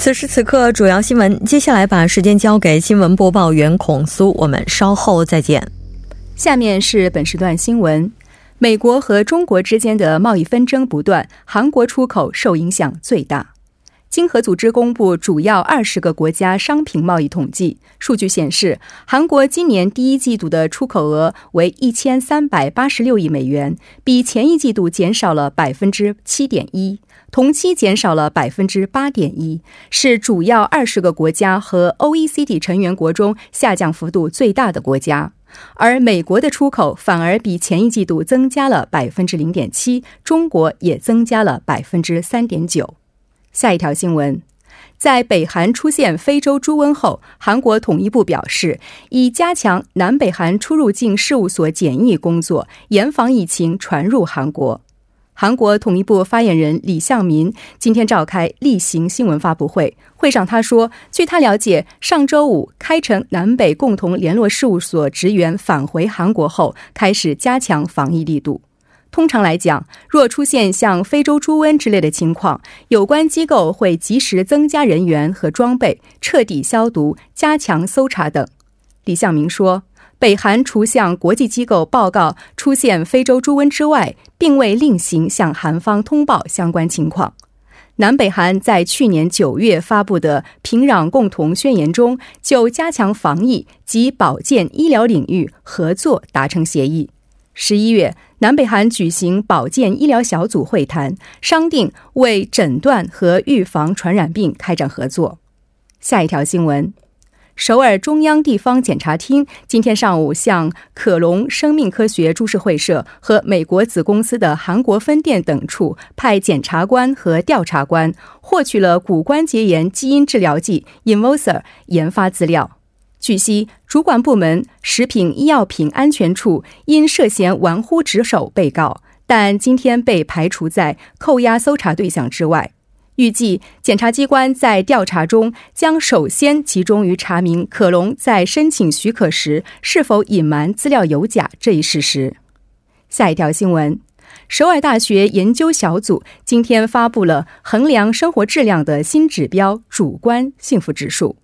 此时此刻，主要新闻。接下来把时间交给新闻播报员孔苏，我们稍后再见。下面是本时段新闻：美国和中国之间的贸易纷争不断，韩国出口受影响最大。经合组织公布主要二十个国家商品贸易统计数据显示，韩国今年第一季度的出口额为一千三百八十六亿美元，比前一季度减少了百分之七点一，同期减少了百分之八点一，是主要二十个国家和 OECD 成员国中下降幅度最大的国家。而美国的出口反而比前一季度增加了百分之零点七，中国也增加了百分之三点九。下一条新闻，在北韩出现非洲猪瘟后，韩国统一部表示，已加强南北韩出入境事务所检疫工作，严防疫情传入韩国。韩国统一部发言人李相民今天召开例行新闻发布会，会上他说：“据他了解，上周五开城南北共同联络事务所职员返回韩国后，开始加强防疫力度。通常来讲，若出现像非洲猪瘟之类的情况，有关机构会及时增加人员和装备，彻底消毒、加强搜查等。”李相明说。北韩除向国际机构报告出现非洲猪瘟之外，并未另行向韩方通报相关情况。南北韩在去年九月发布的平壤共同宣言中，就加强防疫及保健医疗领域合作达成协议。十一月，南北韩举行保健医疗小组会谈，商定为诊断和预防传染病开展合作。下一条新闻。首尔中央地方检察厅今天上午向可隆生命科学株式会社和美国子公司的韩国分店等处派检察官和调查官，获取了骨关节炎基因治疗剂 Invoser 研发资料。据悉，主管部门食品医药品安全处因涉嫌玩忽职守被告，但今天被排除在扣押搜查对象之外。预计检察机关在调查中将首先集中于查明可隆在申请许可时是否隐瞒资料有假这一事实。下一条新闻：首尔大学研究小组今天发布了衡量生活质量的新指标——主观幸福指数。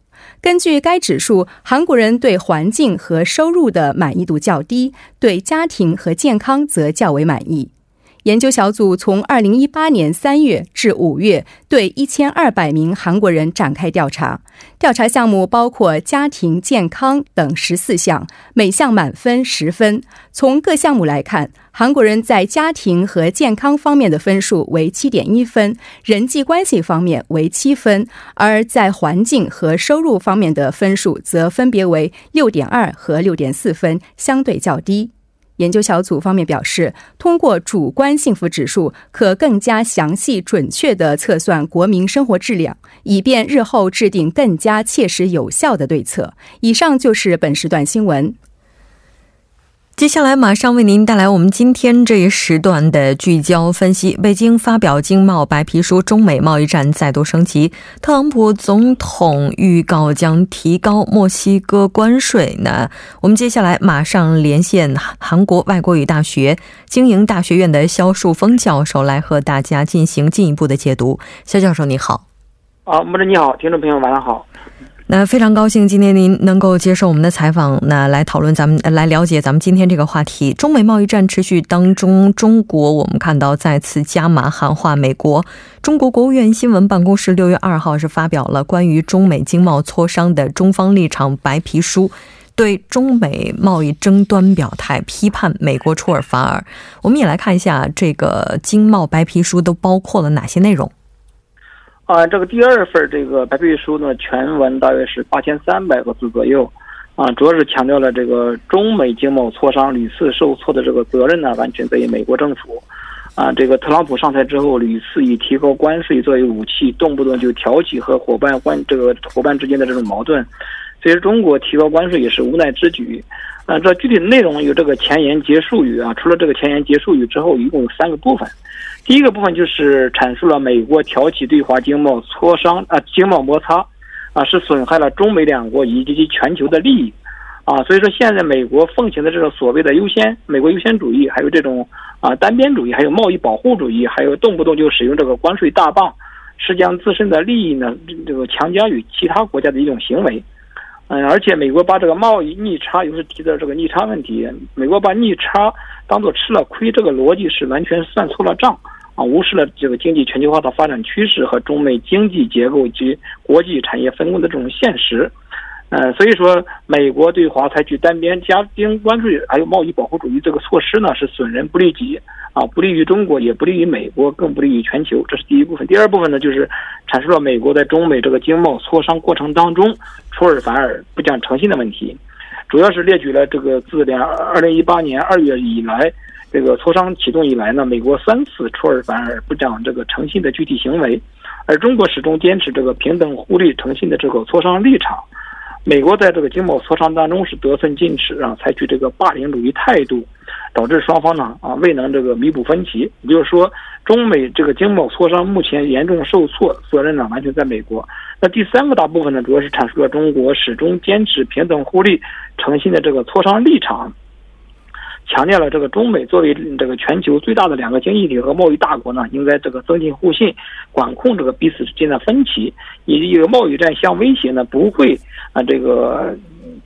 根据该指数，韩国人对环境和收入的满意度较低，对家庭和健康则较为满意。研究小组从二零一八年三月至五月，对一千二百名韩国人展开调查。调查项目包括家庭、健康等十四项，每项满分十分。从各项目来看，韩国人在家庭和健康方面的分数为七点一分，人际关系方面为七分，而在环境和收入方面的分数则分别为六点二和六点四分，相对较低。研究小组方面表示，通过主观幸福指数，可更加详细、准确地测算国民生活质量，以便日后制定更加切实有效的对策。以上就是本时段新闻。接下来马上为您带来我们今天这一时段的聚焦分析。北京发表经贸白皮书，中美贸易战再度升级。特朗普总统预告将提高墨西哥关税。那我们接下来马上连线韩国外国语大学经营大学院的肖树峰教授，来和大家进行进一步的解读。肖教授，你好。啊，穆德你好，听众朋友晚上好。那非常高兴今天您能够接受我们的采访，那来讨论咱们来了解咱们今天这个话题。中美贸易战持续当中，中国我们看到再次加码喊话美国。中国国务院新闻办公室六月二号是发表了关于中美经贸磋商的中方立场白皮书，对中美贸易争端表态，批判美国出尔反尔。我们也来看一下这个经贸白皮书都包括了哪些内容。啊，这个第二份这个白皮书呢，全文大约是八千三百个字左右，啊，主要是强调了这个中美经贸磋商屡次受挫的这个责任呢，完全在于美国政府，啊，这个特朗普上台之后屡次以提高关税作为武器，动不动就挑起和伙伴关这个伙伴之间的这种矛盾，所以中国提高关税也是无奈之举，啊，这具体的内容有这个前言结束语啊，除了这个前言结束语之后，一共有三个部分。第一个部分就是阐述了美国挑起对华经贸磋商啊，经贸摩擦，啊是损害了中美两国以及全球的利益，啊，所以说现在美国奉行的这种所谓的优先美国优先主义，还有这种啊单边主义，还有贸易保护主义，还有动不动就使用这个关税大棒，是将自身的利益呢这个强加于其他国家的一种行为，嗯，而且美国把这个贸易逆差，又是提到这个逆差问题，美国把逆差当做吃了亏，这个逻辑是完全算错了账。啊，无视了这个经济全球化的发展趋势和中美经济结构及国际产业分工的这种现实，呃，所以说美国对华采取单边加征关税还有贸易保护主义这个措施呢，是损人不利己啊，不利于中国，也不利于美国，更不利于全球。这是第一部分。第二部分呢，就是阐述了美国在中美这个经贸磋商过程当中出尔反尔、不讲诚信的问题，主要是列举了这个自两二零一八年二月以来。这个磋商启动以来呢，美国三次出尔反尔、不讲这个诚信的具体行为，而中国始终坚持这个平等互利、诚信的这个磋商立场。美国在这个经贸磋商当中是得寸进尺啊，采取这个霸凌主义态度，导致双方呢啊未能这个弥补分歧。也就是说，中美这个经贸磋商目前严重受挫，责任呢完全在美国。那第三个大部分呢，主要是阐述了中国始终坚持平等互利、诚信的这个磋商立场。强调了这个中美作为这个全球最大的两个经济体和贸易大国呢，应该这个增进互信，管控这个彼此之间的分歧，以及一个贸易战相威胁呢，不会啊这个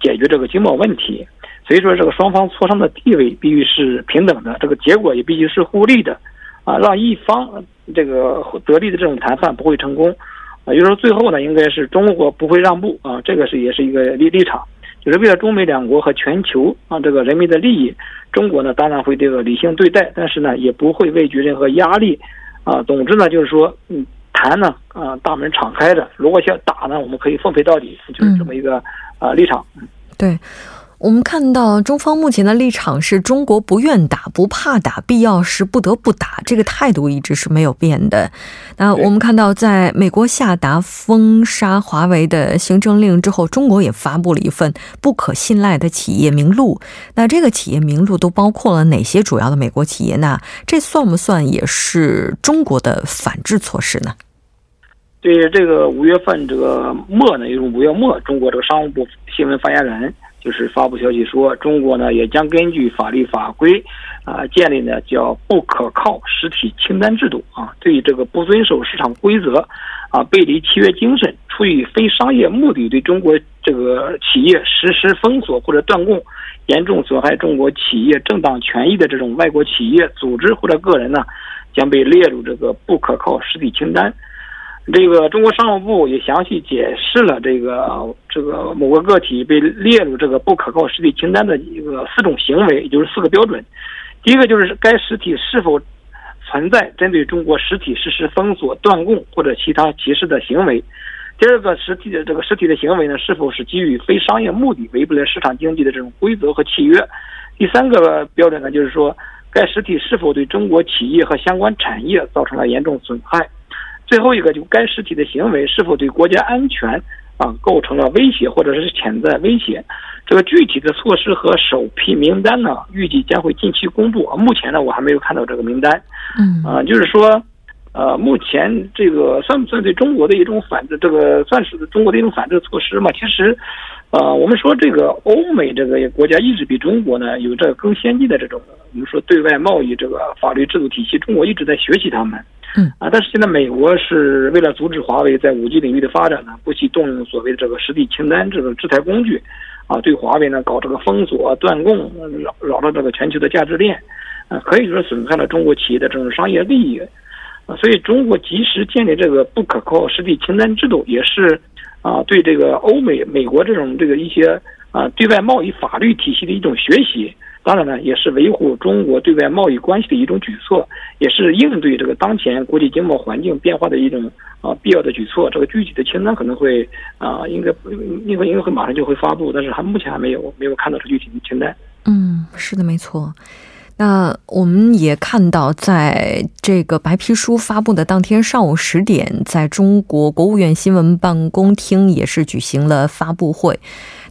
解决这个经贸问题。所以说，这个双方磋商的地位必须是平等的，这个结果也必须是互利的，啊，让一方这个得利的这种谈判不会成功，啊，也就是说最后呢，应该是中国不会让步啊，这个是也是一个立立场。就是为了中美两国和全球啊这个人民的利益，中国呢当然会这个理性对待，但是呢也不会畏惧任何压力，啊，总之呢就是说，嗯，谈呢啊大门敞开着，如果想打呢，我们可以奉陪到底，就是这么一个啊立场。对。我们看到中方目前的立场是中国不愿打、不怕打，必要时不得不打，这个态度一直是没有变的。那我们看到，在美国下达封杀华为的行政令之后，中国也发布了一份不可信赖的企业名录。那这个企业名录都包括了哪些主要的美国企业呢？这算不算也是中国的反制措施呢？对这个五月份这个末呢，就是五月末，中国这个商务部新闻发言人。就是发布消息说，中国呢也将根据法律法规，啊，建立呢叫不可靠实体清单制度啊，对这个不遵守市场规则，啊，背离契约精神，出于非商业目的对中国这个企业实施封锁或者断供，严重损害中国企业正当权益的这种外国企业、组织或者个人呢，将被列入这个不可靠实体清单。这个中国商务部也详细解释了这个这个某个个体被列入这个不可靠实体清单的一个四种行为，也就是四个标准。第一个就是该实体是否存在针对中国实体实施封锁、断供或者其他歧视的行为；第二个实体的这个实体的行为呢，是否是基于非商业目的，违背了市场经济的这种规则和契约；第三个标准呢，就是说该实体是否对中国企业和相关产业造成了严重损害。最后一个，就该实体的行为是否对国家安全啊构成了威胁或者是潜在威胁？这个具体的措施和首批名单呢，预计将会近期公布。目前呢，我还没有看到这个名单。嗯啊，就是说，呃，目前这个算不算对中国的一种反制？这个算是中国的一种反制措施嘛？其实，呃，我们说这个欧美这个国家一直比中国呢有着更先进的这种，我们说对外贸易这个法律制度体系，中国一直在学习他们。嗯啊，但是现在美国是为了阻止华为在五 G 领域的发展呢，不惜动用所谓的这个实体清单这个制裁工具，啊，对华为呢搞这个封锁、断供，扰扰了这个全球的价值链，啊，可以说损害了中国企业的这种商业利益。啊，所以中国及时建立这个不可靠实体清单制度，也是啊对这个欧美美国这种这个一些啊对外贸易法律体系的一种学习。当然呢，也是维护中国对外贸易关系的一种举措，也是应对这个当前国际经贸环境变化的一种啊必要的举措。这个具体的清单可能会啊，应该应该应该会马上就会发布，但是还目前还没有没有看到这具体的清单。嗯，是的，没错。那我们也看到，在这个白皮书发布的当天上午十点，在中国国务院新闻办公厅也是举行了发布会。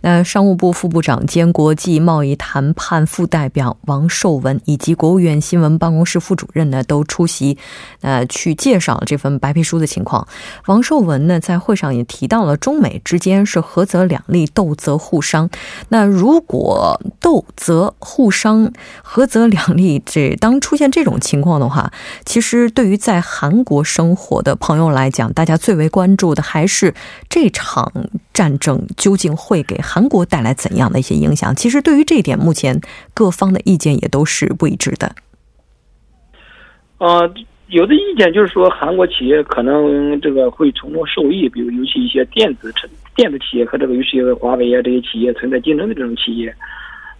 那商务部副部长兼国际贸易谈判副代表王受文以及国务院新闻办公室副主任呢都出席，呃，去介绍了这份白皮书的情况。王受文呢在会上也提到了中美之间是合则两利，斗则互伤。那如果斗则互伤，合则两利，这当出现这种情况的话，其实对于在韩国生活的朋友来讲，大家最为关注的还是这场战争究竟会给。韩国带来怎样的一些影响？其实对于这一点，目前各方的意见也都是不一致的。呃，有的意见就是说，韩国企业可能这个会从中受益，比如尤其一些电子产电子企业和这个尤其华为啊这些企业存在竞争的这种企业，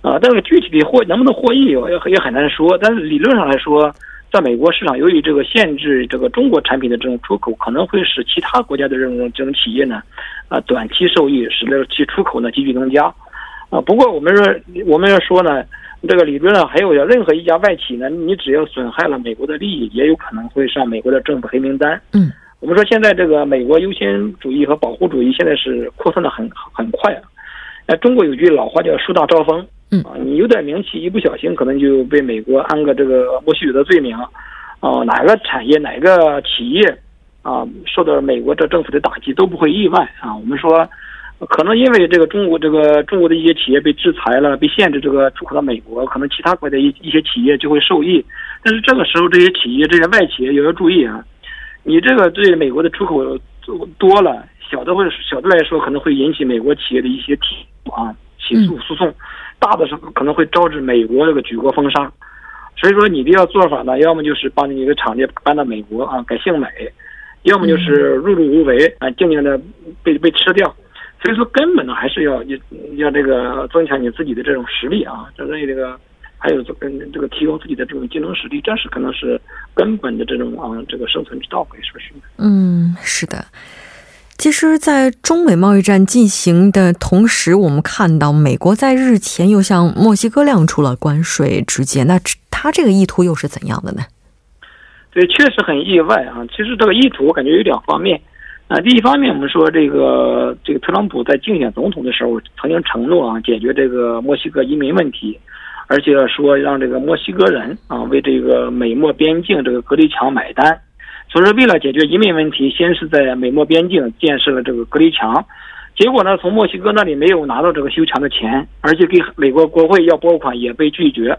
啊，但是具体的获能不能获益也也很难说。但是理论上来说。在美国市场，由于这个限制这个中国产品的这种出口，可能会使其他国家的这种这种企业呢，啊，短期受益，使得其出口呢急剧增加，啊，不过我们说我们要说呢，这个理论上还有任何一家外企呢，你只要损害了美国的利益，也有可能会上美国的政府黑名单。嗯，我们说现在这个美国优先主义和保护主义现在是扩散的很很快啊，那中国有句老话叫树大招风。嗯啊，你有点名气，一不小心可能就被美国安个这个莫须有的罪名，啊，哪个产业哪个企业啊受到美国这政府的打击都不会意外啊。我们说，可能因为这个中国这个中国的一些企业被制裁了，被限制这个出口到美国，可能其他国家一一些企业就会受益。但是这个时候，这些企业这些外企业也要注意啊，你这个对美国的出口多了，小的会小的来说可能会引起美国企业的一些提啊起诉诉讼。大的时候可能会招致美国这个举国封杀，所以说你的要做法呢，要么就是把你的厂子搬到美国啊，改姓美，要么就是碌碌无为啊，静静的被被吃掉。所以说根本呢还是要要要这个增强你自己的这种实力啊，这个这个还有这跟这个提高自己的这种竞争实力，这是可能是根本的这种啊这个生存之道，可以说是。嗯，是的。其实，在中美贸易战进行的同时，我们看到美国在日前又向墨西哥亮出了关税直接，那他这个意图又是怎样的呢？对，确实很意外啊！其实这个意图我感觉有两方面啊。第一方面，我们说这个这个特朗普在竞选总统的时候曾经承诺啊，解决这个墨西哥移民问题，而且说让这个墨西哥人啊为这个美墨边境这个隔离墙买单。所以说，为了解决移民问题，先是在美墨边境建设了这个隔离墙，结果呢，从墨西哥那里没有拿到这个修墙的钱，而且给美国国会要拨款也被拒绝，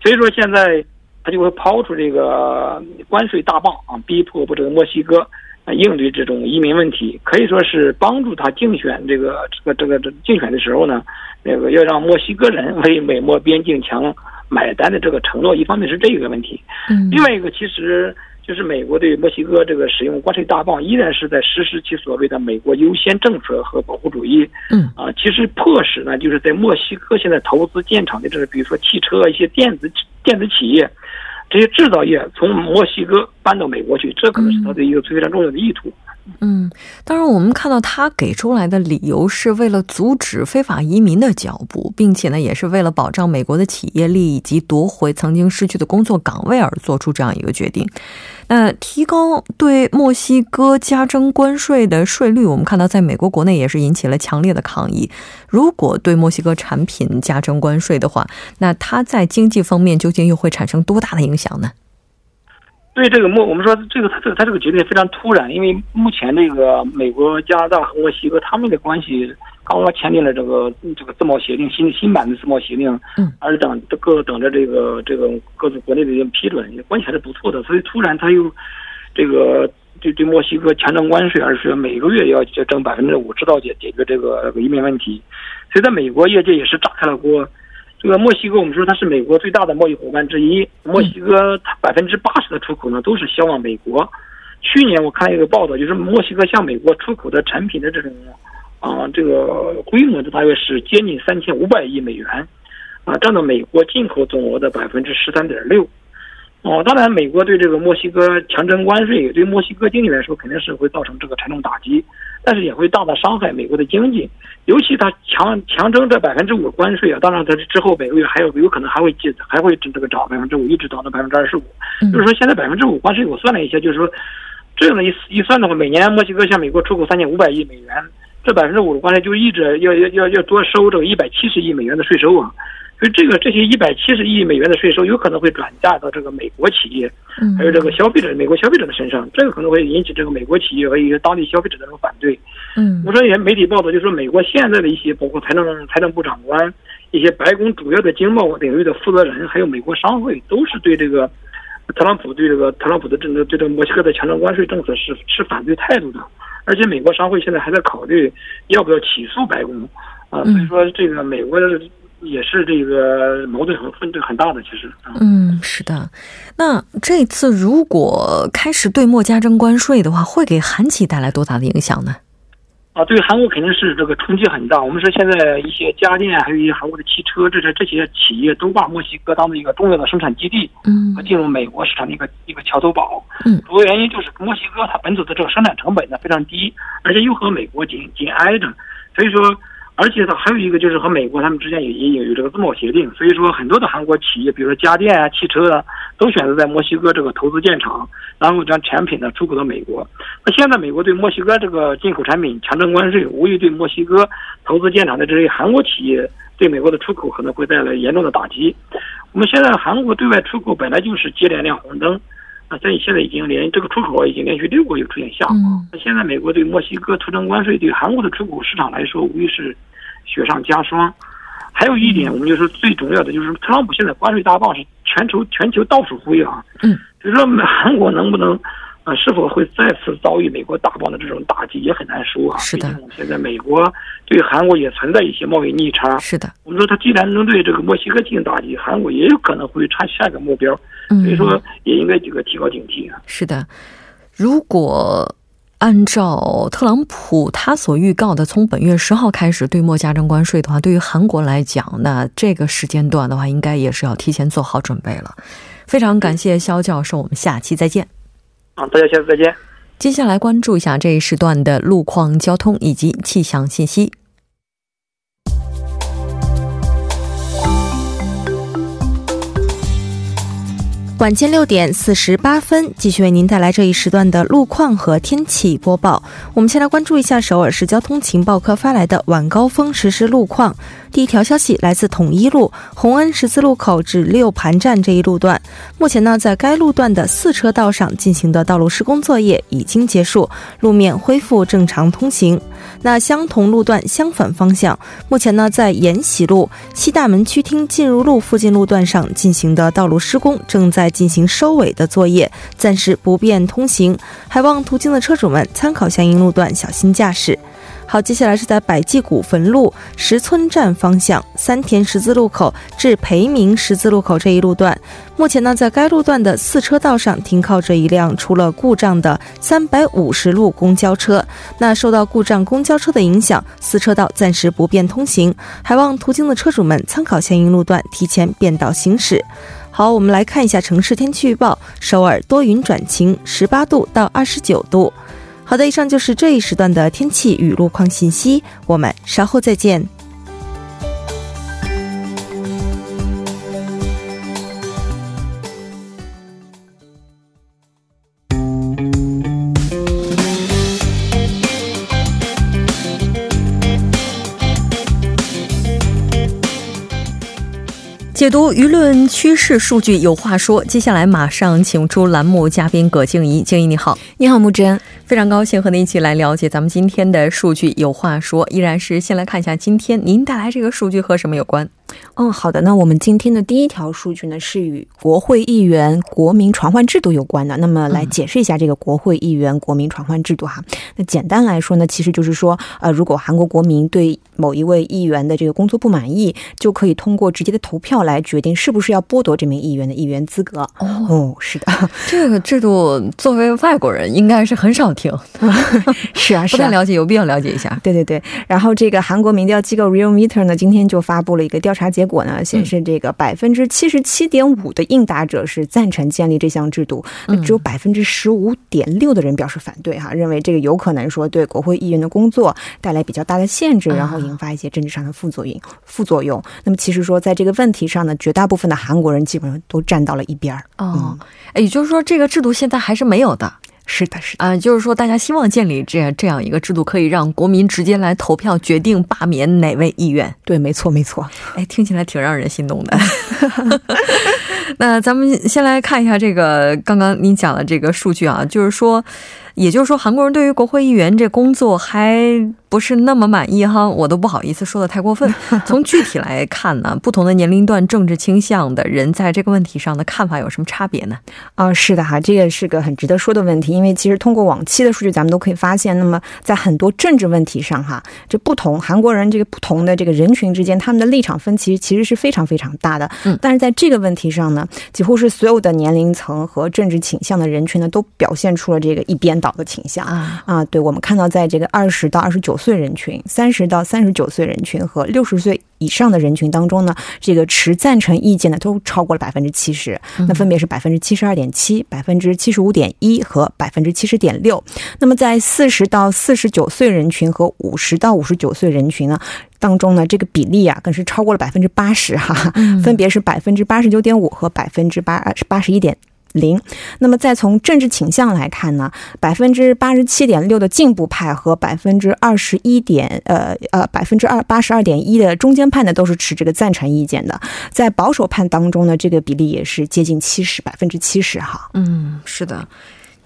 所以说现在他就会抛出这个关税大棒啊，逼迫不这个墨西哥啊应对这种移民问题，可以说是帮助他竞选这个这个这个这竞选的时候呢，那个要让墨西哥人为美墨边境墙买单的这个承诺，一方面是这个问题，嗯，另外一个其实。就是美国对墨西哥这个使用关税大棒，依然是在实施其所谓的美国优先政策和保护主义。嗯啊，其实迫使呢，就是在墨西哥现在投资建厂的这个，比如说汽车、一些电子电子企业，这些制造业从墨西哥搬到美国去，这可能是他的一个非常重要的意图。嗯，嗯当然，我们看到他给出来的理由是为了阻止非法移民的脚步，并且呢，也是为了保障美国的企业利益以及夺回曾经失去的工作岗位而做出这样一个决定。那提高对墨西哥加征关税的税率，我们看到在美国国内也是引起了强烈的抗议。如果对墨西哥产品加征关税的话，那它在经济方面究竟又会产生多大的影响呢？对这个墨，我们说这个他这个他这个决定非常突然，因为目前这个美国、加拿大和墨西哥他们的关系刚刚签订了这个这个自贸协定，新新版的自贸协定，嗯，而等各等着这个这个各自国内的一个批准，关系还是不错的。所以突然他又这个对对墨西哥强征关税，而是每个月要要征百分之五，知道解解决这个移民问题。所以在美国业界也是炸开了锅。这个墨西哥，我们说它是美国最大的贸易伙伴之一。墨西哥它百分之八十的出口呢都是销往美国。去年我看一个报道，就是墨西哥向美国出口的产品的这种啊这个规模的，大约是接近三千五百亿美元，啊占到美国进口总额的百分之十三点六。哦，当然，美国对这个墨西哥强征关税，对墨西哥经济来说肯定是会造成这个沉重打击，但是也会大大伤害美国的经济。尤其它强强征这百分之五关税啊，当然它之后每个月还有有可能还会记还会这个涨百分之五，一直涨到百分之二十五。就是说，现在百分之五关税，我算了一下，就是说这样的一一算的话，每年墨西哥向美国出口三千五百亿美元，这百分之五的关税就一直要要要要多收这个一百七十亿美元的税收啊。所以这个这些一百七十亿美元的税收有可能会转嫁到这个美国企业，还有这个消费者、美国消费者的身上，这个可能会引起这个美国企业和一些当地消费者的这种反对。嗯，我说也媒体报道就说，美国现在的一些包括财政财政部长官、一些白宫主要的经贸领域的负责人，还有美国商会，都是对这个特朗普对这个特朗普的政策对这个墨西哥的强征关税政策是持反对态度的。而且美国商会现在还在考虑要不要起诉白宫啊，所以说这个美国的。也是这个矛盾很分这很大的，其实。嗯，是的。那这次如果开始对墨加征关税的话，会给韩企带来多大的影响呢？啊，对韩国肯定是这个冲击很大。我们说现在一些家电，还有一些韩国的汽车，这些这些企业都把墨西哥当做一个重要的生产基地，嗯，和进入美国市场的一个一个桥头堡。嗯，主要原因就是墨西哥它本土的这个生产成本呢非常低，而且又和美国紧紧挨着，所以说。而且它还有一个就是和美国他们之间也也有有这个自贸协定，所以说很多的韩国企业，比如说家电啊、汽车啊，都选择在墨西哥这个投资建厂，然后将产品呢出口到美国。那现在美国对墨西哥这个进口产品强征关税，无疑对墨西哥投资建厂的这些韩国企业对美国的出口可能会带来严重的打击。我们现在韩国对外出口本来就是接连亮红灯。那所以现在已经连这个出口已经连续六个月出现下滑。那现在美国对墨西哥特征关税，对韩国的出口市场来说，无疑是雪上加霜。还有一点，我们就说最重要的就是特朗普现在关税大棒是全球全球到处挥啊。嗯，就是说韩国能不能？啊，是否会再次遭遇美国大棒的这种打击也很难说啊。是的，现在美国对韩国也存在一些贸易逆差。是的，我们说他既然能对这个墨西哥进行打击，韩国也有可能会差下一个目标。所以说，也应该这个提高警惕啊。是的，如果按照特朗普他所预告的，从本月十号开始对墨加征关税的话，对于韩国来讲，那这个时间段的话，应该也是要提前做好准备了。非常感谢肖教授，我们下期再见。好，大家下次再见。接下来关注一下这一时段的路况、交通以及气象信息。晚间六点四十八分，继续为您带来这一时段的路况和天气播报。我们先来关注一下首尔市交通情报科发来的晚高峰实时路况。第一条消息来自统一路洪恩十字路口至六盘站这一路段，目前呢，在该路段的四车道上进行的道路施工作业已经结束，路面恢复正常通行。那相同路段相反方向，目前呢，在延禧路西大门区厅进入路附近路段上进行的道路施工正在在进行收尾的作业，暂时不便通行，还望途经的车主们参考相应路段，小心驾驶。好，接下来是在百济古坟路石村站方向三田十字路口至培明十字路口这一路段，目前呢，在该路段的四车道上停靠着一辆出了故障的三百五十路公交车。那受到故障公交车的影响，四车道暂时不便通行，还望途经的车主们参考相应路段，提前变道行驶。好，我们来看一下城市天气预报：首尔多云转晴，十八度到二十九度。好的，以上就是这一时段的天气与路况信息，我们稍后再见。解读舆论趋势数据，有话说。接下来马上请出栏目嘉宾葛静怡，静怡你好，你好木真。非常高兴和您一起来了解咱们今天的数据。有话说，依然是先来看一下今天您带来这个数据和什么有关。嗯，好的。那我们今天的第一条数据呢，是与国会议员国民传唤制度有关的。那么来解释一下这个国会议员国民传唤制度哈。那简单来说呢，其实就是说，呃，如果韩国国民对某一位议员的这个工作不满意，就可以通过直接的投票来决定是不是要剥夺这名议员的议员资格。哦，是的，这个制度作为外国人应该是很少听。是啊，是不太了解，有必要了解一下。对对对。然后这个韩国民调机构 Real Meter 呢，今天就发布了一个调查结果呢，显示这个百分之七十七点五的应答者是赞成建立这项制度，那只有百分之十五点六的人表示反对哈，认为这个有可能说对国会议员的工作带来比较大的限制，然后引发一些政治上的副作用。副作用。那么其实说在这个问题上呢，绝大部分的韩国人基本上都站到了一边儿。哦，也就是说这个制度现在还是没有的。是的，是的啊，就是说，大家希望建立这样这样一个制度，可以让国民直接来投票决定罢免哪位议员。对，没错，没错。哎，听起来挺让人心动的。那咱们先来看一下这个刚刚您讲的这个数据啊，就是说。也就是说，韩国人对于国会议员这工作还不是那么满意哈，我都不好意思说的太过分。从具体来看呢，不同的年龄段、政治倾向的人在这个问题上的看法有什么差别呢？啊，是的哈，这个是个很值得说的问题，因为其实通过往期的数据，咱们都可以发现，那么在很多政治问题上哈，这不同韩国人这个不同的这个人群之间，他们的立场分歧其实是非常非常大的。嗯，但是在这个问题上呢，几乎是所有的年龄层和政治倾向的人群呢，都表现出了这个一边倒。的倾向啊啊，对我们看到，在这个二十到二十九岁人群、三十到三十九岁人群和六十岁以上的人群当中呢，这个持赞成意见的都超过了百分之七十，那分别是百分之七十二点七、百分之七十五点一和百分之七十点六。那么在四十到四十九岁人群和五十到五十九岁人群呢当中呢，这个比例啊更是超过了百分之八十哈，分别是百分之八十九点五和百分之八八十一点。零，那么再从政治倾向来看呢，百分之八十七点六的进步派和百分之二十一点呃呃百分之二八十二点一的中间派呢，都是持这个赞成意见的。在保守派当中呢，这个比例也是接近七十百分之七十哈。嗯，是的，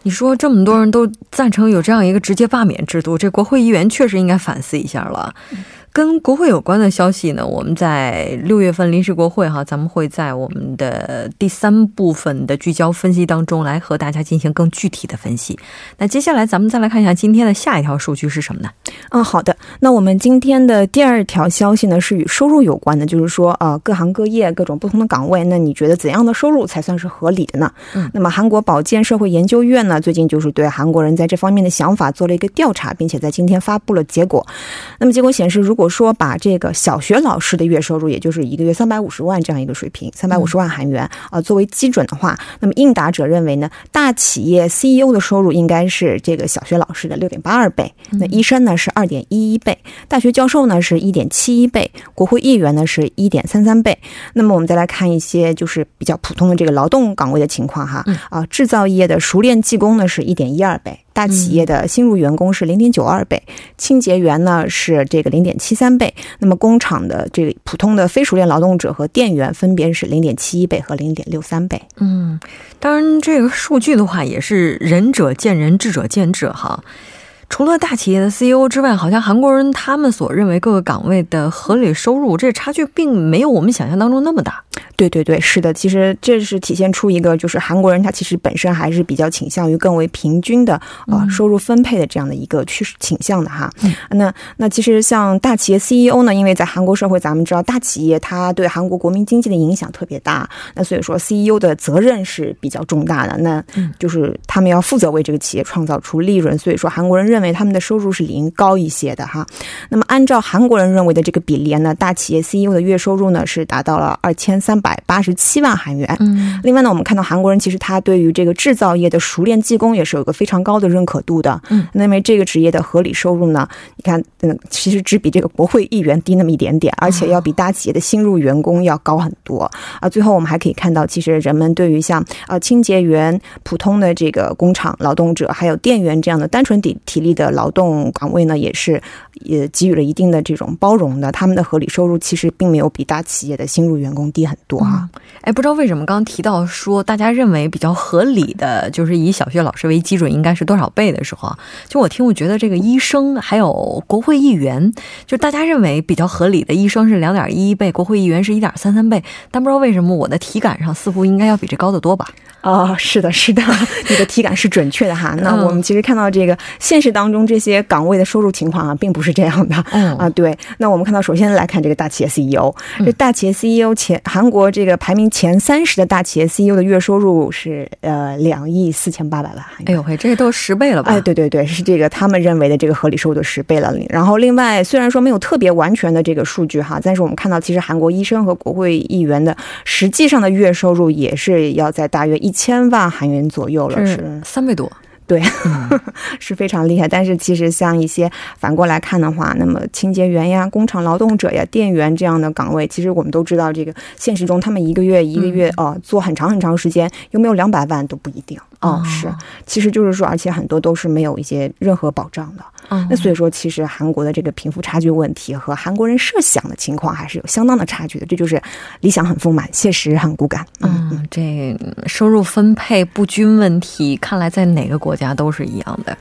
你说这么多人都赞成有这样一个直接罢免制度，这国会议员确实应该反思一下了。跟国会有关的消息呢，我们在六月份临时国会哈，咱们会在我们的第三部分的聚焦分析当中来和大家进行更具体的分析。那接下来咱们再来看一下今天的下一条数据是什么呢？嗯，好的。那我们今天的第二条消息呢是与收入有关的，就是说呃各行各业各种不同的岗位，那你觉得怎样的收入才算是合理的呢？嗯，那么韩国保健社会研究院呢最近就是对韩国人在这方面的想法做了一个调查，并且在今天发布了结果。那么结果显示，如果说把这个小学老师的月收入，也就是一个月三百五十万这样一个水平，三百五十万韩元啊，作为基准的话，那么应答者认为呢，大企业 CEO 的收入应该是这个小学老师的六点八二倍，那医生呢是二点一一倍，大学教授呢是一点七一倍，国会议员呢是一点三三倍。那么我们再来看一些就是比较普通的这个劳动岗位的情况哈，啊，制造业的熟练技工呢是一点一二倍。大企业的新入员工是零点九二倍，清洁员呢是这个零点七三倍，那么工厂的这个普通的非熟练劳动者和店员分别是零点七一倍和零点六三倍。嗯，当然这个数据的话也是仁者见仁，智者见智哈。除了大企业的 CEO 之外，好像韩国人他们所认为各个岗位的合理收入，这差距并没有我们想象当中那么大。对对对，是的，其实这是体现出一个，就是韩国人他其实本身还是比较倾向于更为平均的啊收入分配的这样的一个趋势倾向的哈。那那其实像大企业 CEO 呢，因为在韩国社会，咱们知道大企业它对韩国国民经济的影响特别大，那所以说 CEO 的责任是比较重大的，那就是他们要负责为这个企业创造出利润，所以说韩国人认为他们的收入是零高一些的哈。那么按照韩国人认为的这个比例呢，大企业 CEO 的月收入呢是达到了二千三百。百八十七万韩元。嗯，另外呢，我们看到韩国人其实他对于这个制造业的熟练技工也是有个非常高的认可度的。嗯，那么这个职业的合理收入呢，你看，嗯，其实只比这个国会议员低那么一点点，而且要比大企业的新入员工要高很多。啊，最后我们还可以看到，其实人们对于像啊清洁员、普通的这个工厂劳动者，还有店员这样的单纯体体力力的劳动岗位呢，也是也给予了一定的这种包容的。他们的合理收入其实并没有比大企业的新入员工低很多啊。哎，不知道为什么刚刚提到说大家认为比较合理的，就是以小学老师为基准，应该是多少倍的时候啊？就我听，我觉得这个医生还有国会议员，就大家认为比较合理的医生是两点一倍，国会议员是一点三三倍，但不知道为什么我的体感上似乎应该要比这高得多吧？哦，是的，是的，你的体感是准确的哈。那我们其实看到这个现实当中这些岗位的收入情况啊，并不是这样的。嗯啊，对。那我们看到，首先来看这个大企业 CEO，这大企业 CEO 前韩国这个排名前三十的大企业 CEO 的月收入是呃两亿四千八百万韩元。哎呦喂，这都十倍了吧？哎，对对对，是这个他们认为的这个合理收入的十倍了。然后另外，虽然说没有特别完全的这个数据哈，但是我们看到，其实韩国医生和国会议员的实际上的月收入也是要在大约。一千万韩元左右了，是三倍多。对，是非常厉害。但是其实像一些反过来看的话，那么清洁员呀、工厂劳动者呀、店员这样的岗位，其实我们都知道，这个现实中他们一个月一个月哦做很长很长时间，有没有两百万都不一定。哦，是，其实就是说，而且很多都是没有一些任何保障的。那所以说，其实韩国的这个贫富差距问题和韩国人设想的情况还是有相当的差距的。这就是理想很丰满，现实很骨感。嗯，这收入分配不均问题，看来在哪个国家都是一样的。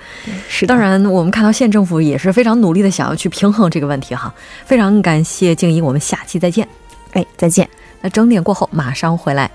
是，当然我们看到县政府也是非常努力的想要去平衡这个问题哈。非常感谢静怡，我们下期再见。哎，再见。那整点过后马上回来。